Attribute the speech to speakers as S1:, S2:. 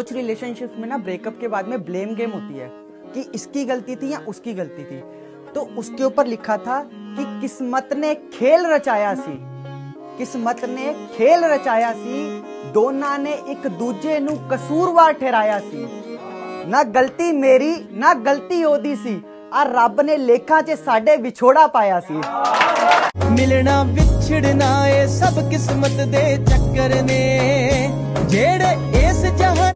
S1: कुछ रिलेशनशिप में ना ब्रेकअप के बाद में ब्लेम गेम होती है कि इसकी गलती थी या उसकी गलती थी। तो उसके ऊपर लिखा था कि किस्मत ने खेल रचाया सी। किस्मत ने खेल रचाया सी। दोना ने एक दूजे नु कसूरवार ठहराया सी। ना गलती मेरी, ना गलती ओदी सी। आ रब ने लेखा च साडे विछोड़ा पाया सी।
S2: ਮਿਲਣਾ ਵਿਛੜਨਾ ਏ ਸਭ ਕਿਸਮਤ ਦੇ ਚੱਕਰ ਨੇ ਜਿਹੜੇ